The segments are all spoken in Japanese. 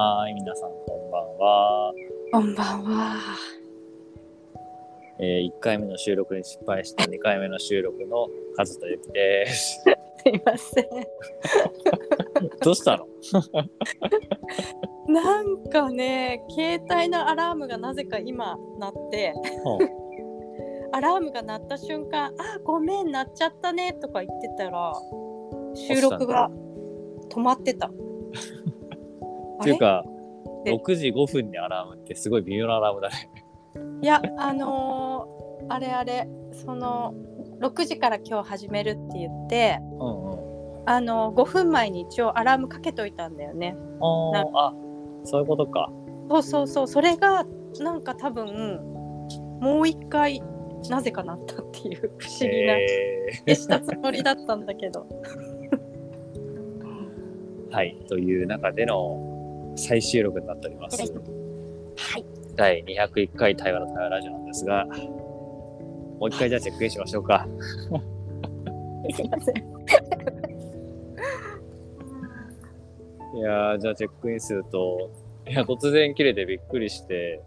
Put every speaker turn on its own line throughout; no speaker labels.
はい、皆さんこんばんは。
こんばんは。
えー、1回目の収録に失敗した2 回目の収録のカズとゆきです。
すいません。
どうしたの？
なんかね、携帯のアラームがなぜか今鳴って、アラームが鳴った瞬間、あ、ごめん、鳴っちゃったねとか言ってたら、収録が止まってた。
っていうか、
で
？6時5分にアラームってすごい微妙なアラームだね。
いや、あのーあれあれ、その、6時から今日始めるって言って、
うんうん。
あの5分前に一応アラームかけといたんだよね。な
あそういうことか。
そうそうそうそれがなんか多分もう一回なぜかなったっていう不思議な
え
消したつもりだったんだけど、
ー はい、という中での再収録になっております。
はい
第201回対話の対話ラジオなんですが、もう一回じゃあチェックインしましょうか。
すいません
いやーじゃあチェックインすると、いや、突然切れてびっくりして、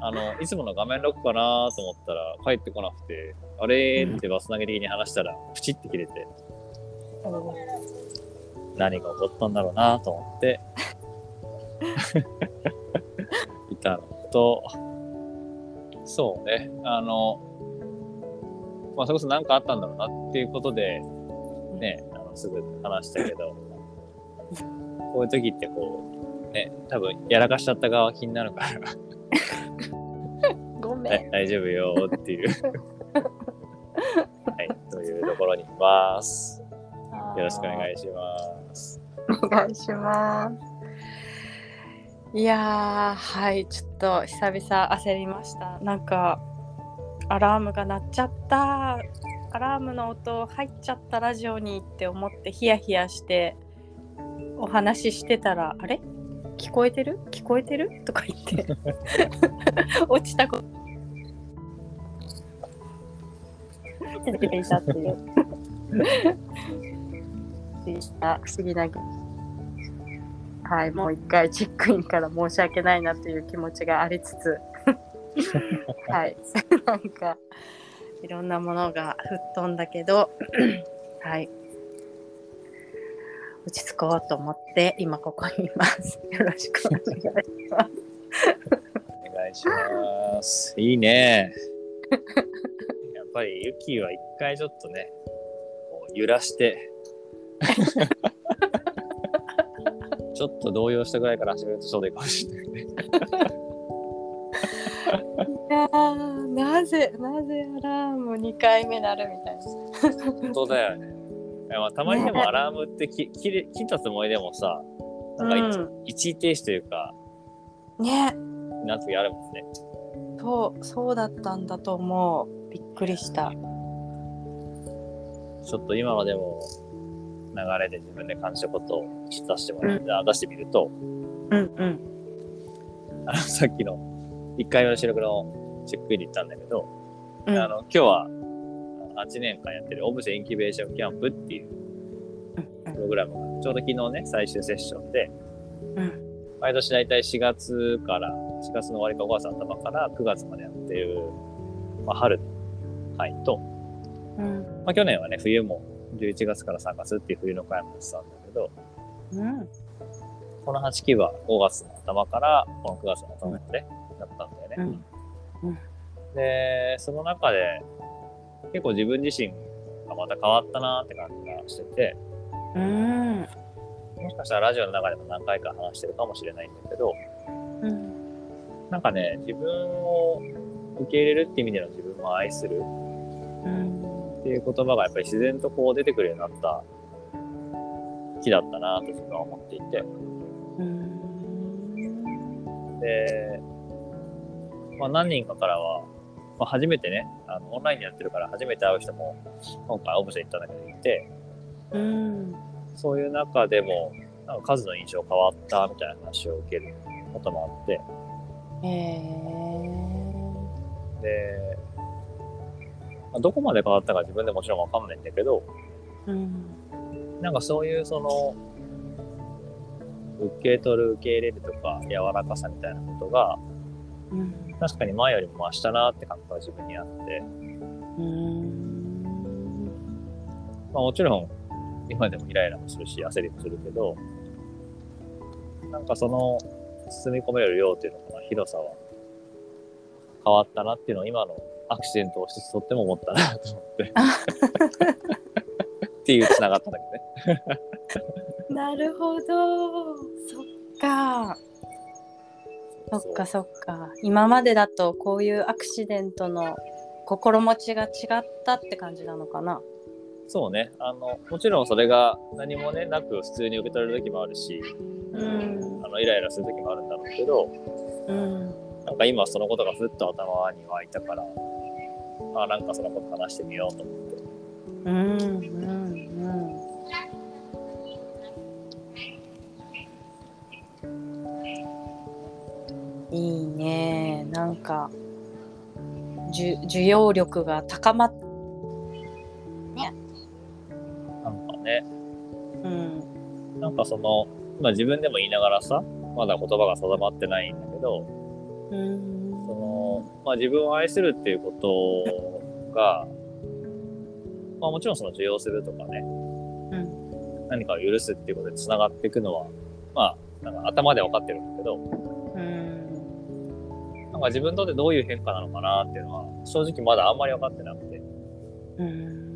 あの、いつもの画面ロックかなと思ったら帰ってこなくて、あれーってバス投げ的に話したら、プチって切れて、何が起こったんだろうなと思って、いたのと、そうね、あの、まあ、それこそ何かあったんだろうなっていうことで、ね、あのすぐ話したけど、こういう時ってこう、ね、多分やらかしちゃった側気になるから、
ごめん、
ね、大丈夫よっていう。はい、というところにいます。よろしくお願いします。
お願いしますいやはいちょっと久々焦りました。なんかアラームが鳴っちゃった。アラームの音入っちゃったラジオにって思ってヒヤヒヤしてお話ししてたらあれ？聞こえてる？聞こえてる？とか言って。落ちたこと。続けていたっていう。不思議な不思議なはいもう一回チェックインから申し訳ないなという気持ちがありつつ。はい。なんかいろんなものが吹っ飛んだけど はい。落ち着こうと思って今ここにいます。よろしくお願いします。
お願いします。いいね。やっぱりユキは一回ちょっとね、こう揺らして、ちょっと動揺したぐらいから始めるとちょうどいいかもしれないね。
いやーなぜなぜアラーム2回目なるみたいな
本当だよね。まあ、たまにでもアラームってき切れ切ったつもりでもさ、なんか一,、一時停止というか、
ね
なる時あるもんね。
そうそうだったんだと思うびっくりした
ちょっと今のでも流れで自分で感じたことを出してもらって、あ出してみると、
うんうん。
あのさっきの1回目の収録のチェックインで言ったんだけど、
うん。
あの今日は8年間やってるオブジェインキュベーションキャンプっていうプログラムがちょうど昨日ね最終セッションで
うん。
毎年だいたい4月から4月の終わりか5月の頭から9月までやってる、まあ、春の会と、
うん。
まあ、去年はね冬も11月から3月っていう冬の会もやってたんだけど
うん。
この8期は5月の頭からこの9月の頭までだったんだよね。
うん。
で、その中で結構自分自身がまた変わったなって感じがしてて、
うん。
もしかしたらラジオの中でも何回か話してるかもしれないんだけど、
うん。
なんかね、自分を受け入れるって意味での自分を愛する
うん
っていう言葉がやっぱり自然とこう出てくるようになった日だったなと自分は思っていて、
うん
で、まあ何人かからは、まあ、初めてね、あのオンラインでやってるから初めて会う人も今回オブジェ行ったんだけどいて、
うん。
そういう中でも、なんか数の印象変わったみたいな話を受けることもあって、
へえ
で、まあどこまで変わったか自分でもちろんわかんないんだけど、
うん
なんかそういうその、受け取る受け入れるとか柔らかさみたいなことが
うん。
確かに前よりも増したなって感覚が自分にあって、
うん。
まあ、もちろん今でもイライラもするし焦りもするけどなんかその包み込める量っていうのかな広さは変わったなっていうのを今のアクシデントを一つとっても思ったなと思って っていうつながったんだけどね。
なるほど。そっか。そっかそっか。今までだとこういうアクシデントの心持ちが違ったって感じなのかな。
そうね。あのもちろんそれが何もねなく普通に受け取れる時もあるし、
うん。
あのイライラする時もあるんだろうけど
うん。
なんか今そのことがふっと頭に湧いたからあなんかそのこと話してみようと思って
うん。うん。うん。いいねなん。かじゅ需要力が高まっ
なん。かね
うん。
なん。かその、まあ自分でも言いながらさ、まだ言葉が定まってないん。だけど、
うん。
その、まあ自分を愛するっていうことが、まあもちろんその受容するとかね、
うん。
何かを許すっていうことで繋がっていくのは、まあ、なんか頭で分かってるんだけど、
うん。
なんか自分にとってどういう変化なのかなっていうのは、正直まだあんまり分かってなくて、
うん。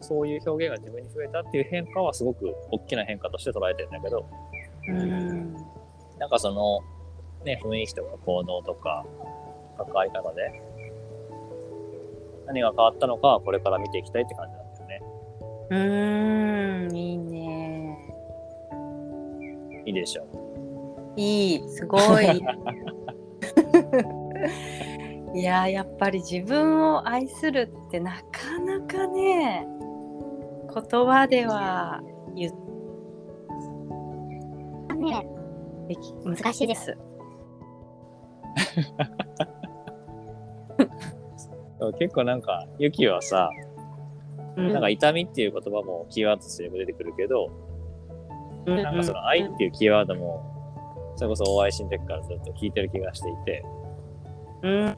そういう表現が自分に増えたっていう変化はすごく大きな変化として捉えてるんだけど、
うん。
なんかその、ね、雰囲気とか行動とか、関わり方で、何が変わったのかはこれから見ていきたいって感じなんだよね。
うんいいね
いいでしょう。
いいすごい いややっぱり自分を愛するってなかなかね言葉では言っ
ね、難しいです。
結構なんか、ユキはさ、
うん。
なんか痛みっていう言葉もキーワードとしてよく出てくるけど、
うん。
なんかその愛っていうキーワードも、それこそ大愛心の時からずっと聞いてる気がしていて、
うん。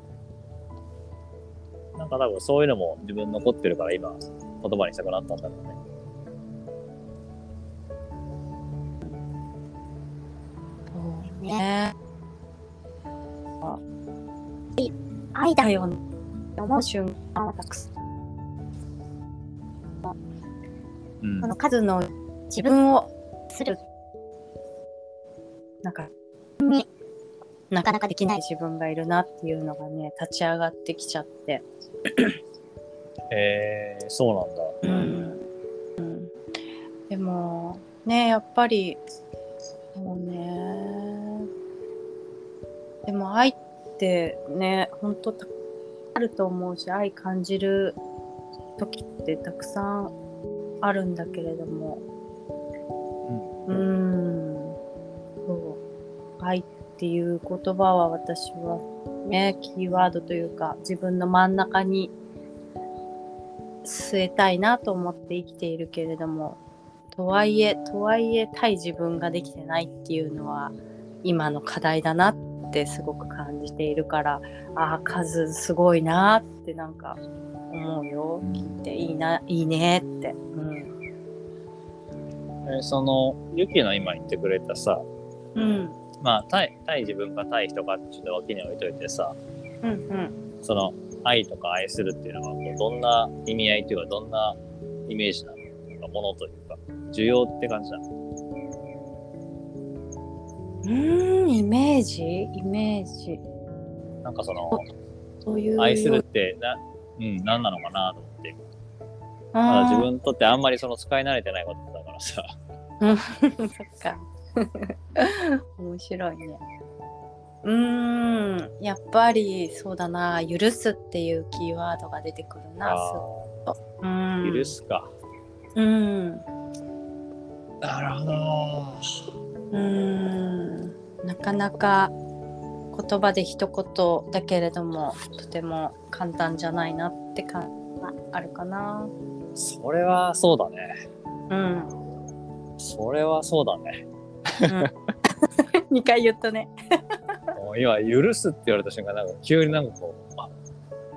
なんか多分そういうのも自分に残ってるから今言葉にしたくなったんだろうね。
そうね。
愛だよ
だよね思う瞬間はたくさん。
うん。
この数の
自分を
する。
なんか
に
なかなかできない自分がいるなっていうのがね立ち上がってきちゃって。
えー、そうなんだ。
うん。でもねやっぱりそうね。でも愛ってね本当あると思うし愛感じる時ってたくさんあるんだけれども。うん。そう。愛っていう言葉は私はねキーワードというか自分の真ん中に据えたいなと思って生きているけれどもとはいえとはいえ対自分ができてないっていうのは今の課題だなってすごく感じているからああ数すごいなってなんか思うよ。聞いていいないいねって、うん。
えーその、ユキの今言ってくれたさ、
うん。
まあ、対、対自分か対人かってちょっと脇に置いといてさ、
うんうん。
その、愛とか愛するっていうのは、こうどんな意味合いっていうか、どんなイメージなのかものというか、需要って感じなの？
うーんイメージ？イメージ
なんかその、
そういう。
愛するってな、うん、何なのかなと思って。
あ
まだ
ー
自分にとってあんまりその使い慣れてないことだからさ。
うんそっか。面白いね。うーんやっぱりそうだな。許すっていうキーワードが出てくるなす
あ
うん。
ー許すか。
うん。
なるほど。
うん。なかなか言葉で一言だけれどもとても簡単じゃないなって感じはあるかな
それはそうだね。
うん
それはそうだね。
2回言ったね。
もう今、許すって言われた瞬間、なんか急になんかこう、あ、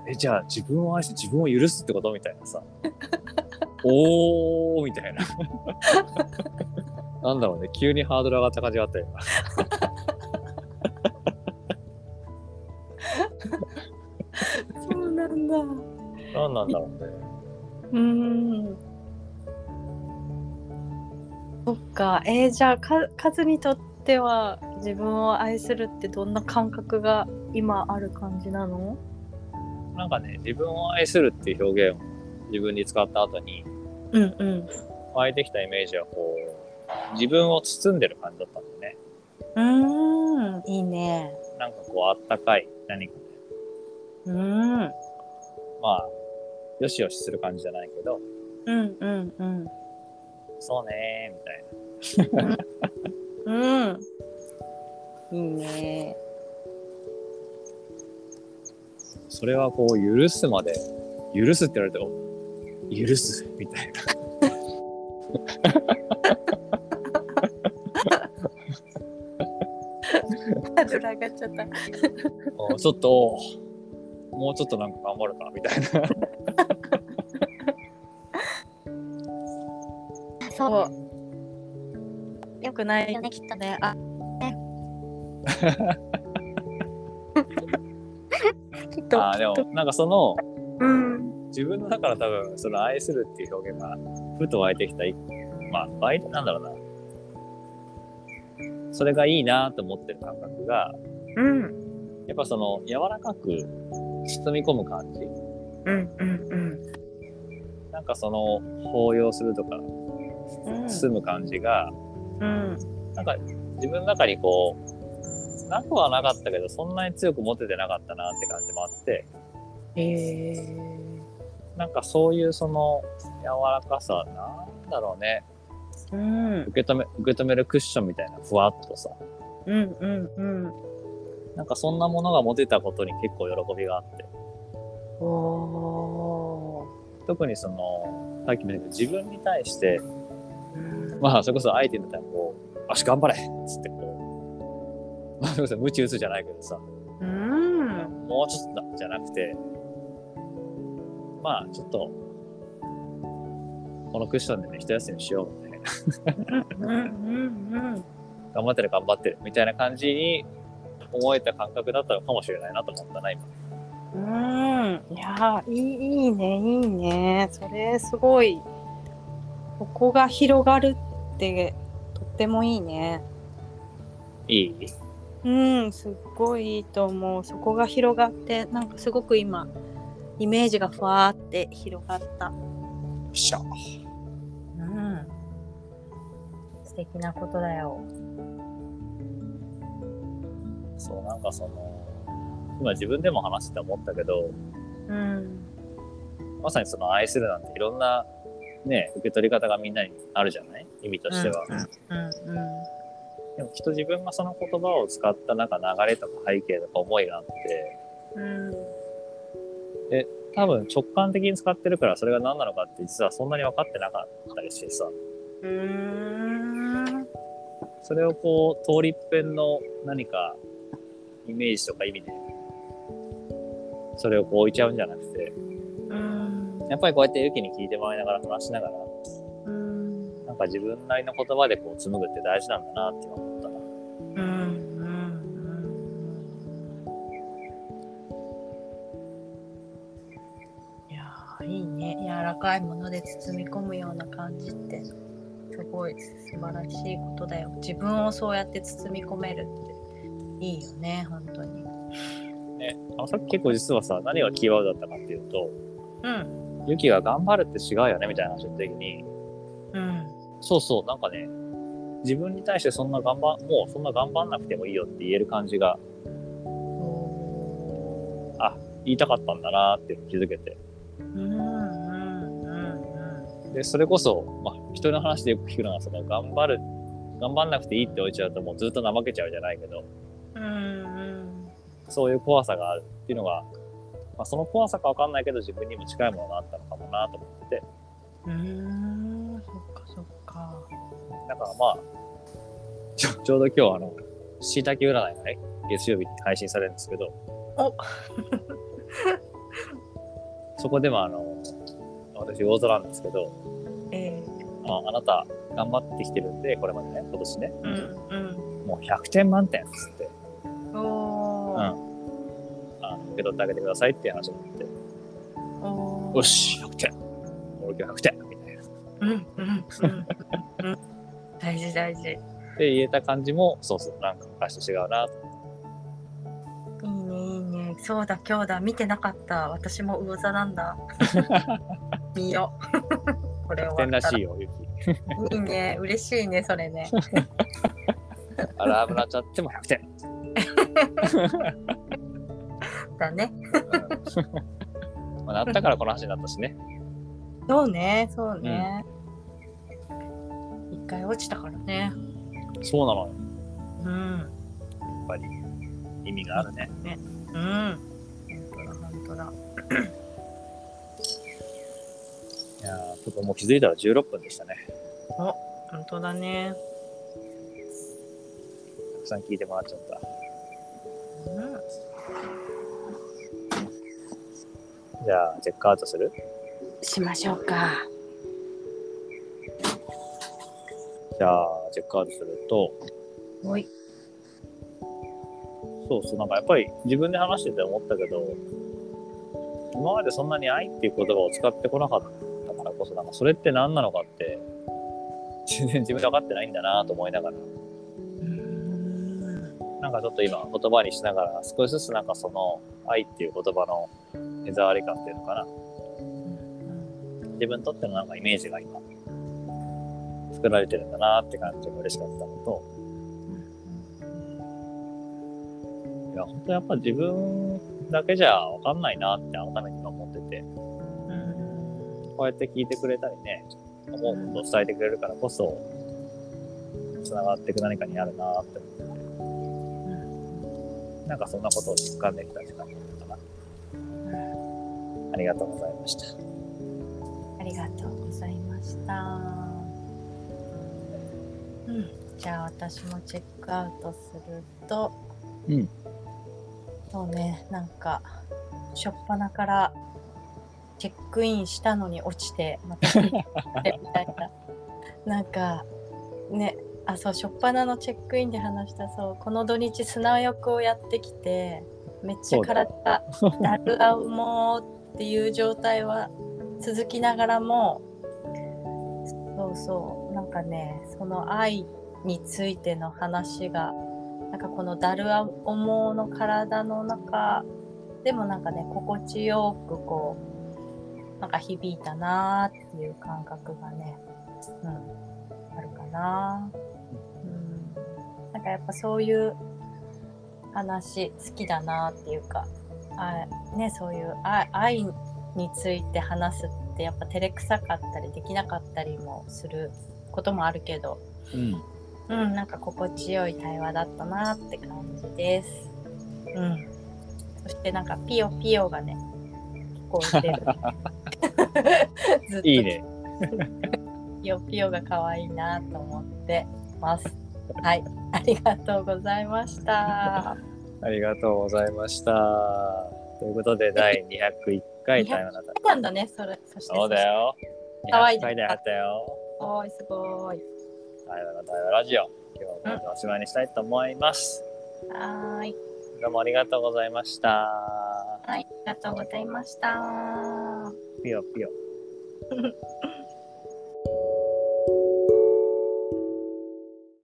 え、じゃあ自分を愛して自分を許すってことみたいなさ。おーみたいな。なんだろうね、急にハードル上がった感じがあったよ。
なん
なんだろうね。
うーん。そっか。えーじゃあかカズにとっては自分を愛するってどんな感覚が今ある感じなの？
なんかね、自分を愛するっていう表現を自分に使った後に、
うんうん。
湧いてきたイメージはこう、自分を包んでる感じだったんだよね。
うーん。いいね。
なんかこう、あったかい何かね、
うーん。
まあ、よしよしする感じじゃないけど、
うんうんうん。
そうねー、みたいな。
うん。いいね。
それはこう、許すまで、許すって言われても、許す、みたいな。
ハードル上がっちゃった。
あちょっと、もうちょっとなんか頑張るか、みたいな。
そう
よくない
よねきっと
ね。あ、きっと。
あーでも、なんかその、
うん。
自分の中から多分、その愛するっていう表現が、ふと湧いてきたい、まあ、湧いてなんだろうな。それがいいなと思ってる感覚が、
うん。
やっぱその、柔らかく包み込む感じ。
うんうん
なんかその、抱擁するとか、
うん。
包む感じが、
うん。
なんか自分の中にこう、なくはなかったけど、そんなに強く持ててなかったなって感じもあって、
へえ。
なんかそういうその柔らかさ、なんだろうね、
うん。
受け止め、受け止めるクッションみたいな、ふわっとさ、
うんうんうん。
なんかそんなものが持てたことに結構喜びがあって、特にその、さっきも言ったけど、自分に対して、
ー。
まあ、それこそ相手にだったらこう、足頑張れっつってこう、まあ、それこそ無知打つじゃないけどさ、
うん。
もうちょっとだ、じゃなくて、まあ、ちょっと、このクッションでね、一休みしようみたいな。頑張ってる、頑張ってる、みたいな感じに思えた感覚だったのかもしれないなと思ったな、今。
うん。いやー、いいいいね、いいね。それすごい。ここが広がるって、とってもいいね。
いい？
うん、すっごいいいと思う。そこが広がって、なんかすごく今、イメージがふわーって広がった。
よっしゃ。
うん。素敵なことだよ。
そう、なんかその、今自分でも話してて思ったけど、
うん。
まさにその愛するなんていろんなね、受け取り方がみんなにあるじゃない？意味としては。
うんうん。
でもきっと自分がその言葉を使ったなんか流れとか背景とか思いがあって、
うん。
多分直感的に使ってるからそれが何なのかって実はそんなに分かってなかったりしてさ、
うーん。
それをこう通りっぺんの何かイメージとか意味で、それをこう置いちゃうんじゃなくて、
うん。
やっぱりこうやってユキに聞いてもらいながら話しながら、
うん。
なんか自分なりの言葉でこう紡ぐって大事なんだなって今思ったな。
うん。いやーいいね。柔らかいもので包み込むような感じってすごい素晴らしいことだよ。自分をそうやって包み込めるって。いいよね本当に。
ね、あのさっき結構実はさ、何がキーワードだったかっていうと、
うん。
ユキが頑張るって違うよねみたいな話の時に、
うん
そうそう、なんかね、自分に対してそんな頑張、もうそんな頑張んなくてもいいよって言える感じが、あ、言いたかったんだなっていうのを気づけて。で、それこそ、まあ、人の話でよく聞くのは、その、頑張る、頑張んなくていいって置いちゃうともうずっと怠けちゃうじゃないけど、そういう怖さがあるっていうのが、まあ、その怖さかわかんないけど自分にも近いものがあったのかもなと思ってて、
か。
だからまあ、ちょちょうど今日あの、しいたけ占いがね、月曜日に配信されるんですけど、
お。
そこでもあの、私、魚座なんですけど、
え
ああなた頑張ってきてるんで、これまでね、今年ね、
ー、うん。
もう100点満点っつって、
うん。おー。
あの受け取ってあげてくださいっていう話になって、
おー。
よし、100点。俺今日100点。
うんうんうん。大事大事。
で、言えた感じも、そうそう、なんか昔と違うなと。
いいねいいね。そうだ今日だ見てなかった。私も魚座なんだ。見よ。これ
100
終わったら。
しいよ、ゆき。
いいね嬉しいねそれね。
アラームなっちゃっても100点。
だね。
うんまあ、なったからこの話になったしね。
そうねそうね。一、回落ちたからね。
そうなのよ。
うん
やっぱり意味があるね。
うん。本当だ本
いやーちょっともう気づいたら16分でしたね。
当だ。本当だね。
たくさん聞いてもらっちゃった。
うん。
じゃあ、チェックアウトする？
しましょうか。
じゃあ、チェックアウトすると、
おい。
そうそう、なんかやっぱり自分で話してて思ったけど、今までそんなに愛っていう言葉を使ってこなかったからこそ、なんかそれって何なのかって、全然自分で分かってないんだなと思いながら、
うん。
なんかちょっと今言葉にしながら、少しずつなんかその愛っていう言葉の手触り感っていうのかな、自分にとってのなんかイメージが今、作られてるんだなって感じが嬉しかったのと、いや、本当やっぱ自分だけじゃわかんないなって改めて今思ってて、こうやって聞いてくれたりね、思うことを伝えてくれるからこそ、繋がっていく何かにあるなって思って、なんかそんなことを実感できた時間だったかな。ありがとうございました。
ありがとうございました。うん。じゃあ私もチェックアウトすると、
うん。
そうね、なんか、しょっぱなからチェックインしたのに落ちて、またみたいな。なんか、ね、あ、そう、しょっぱなのチェックインで話した、そう、この土日砂浴をやってきて、めっちゃ体がだるあもうっていう状態は続きながらも、そうそう、かね、その愛についての話が、なんかこのだるあ思うの体の中でもなんかね、心地よくこう、なんか響いたなーっていう感覚がね、うん、あるかな。うん、なんかやっぱそういう話好きだなっていうか、あね、そういう愛について話すってやっぱ照れくさかったりできなかったりもすることもあるけど、
うん。
うん、なんか心地よい対話だったなって感じです。うん。そしてなんかピヨピヨがね、聞こえてる。ずっと
いいね。
ピヨピヨが可愛いなと思ってます。はい、ありがとうございました。
ありがとうございました。ということで、第201回タイムナタ
なんだね、それ。そして
そうだ。よ。
可愛い
200回であったよ。
おーい、すごい。
タイムナタラジオ。今日はこれでおしまいにしたいと思います。
はーい。
どうもありがとうございました。
はい、ありがとうございました。
ピヨピヨ。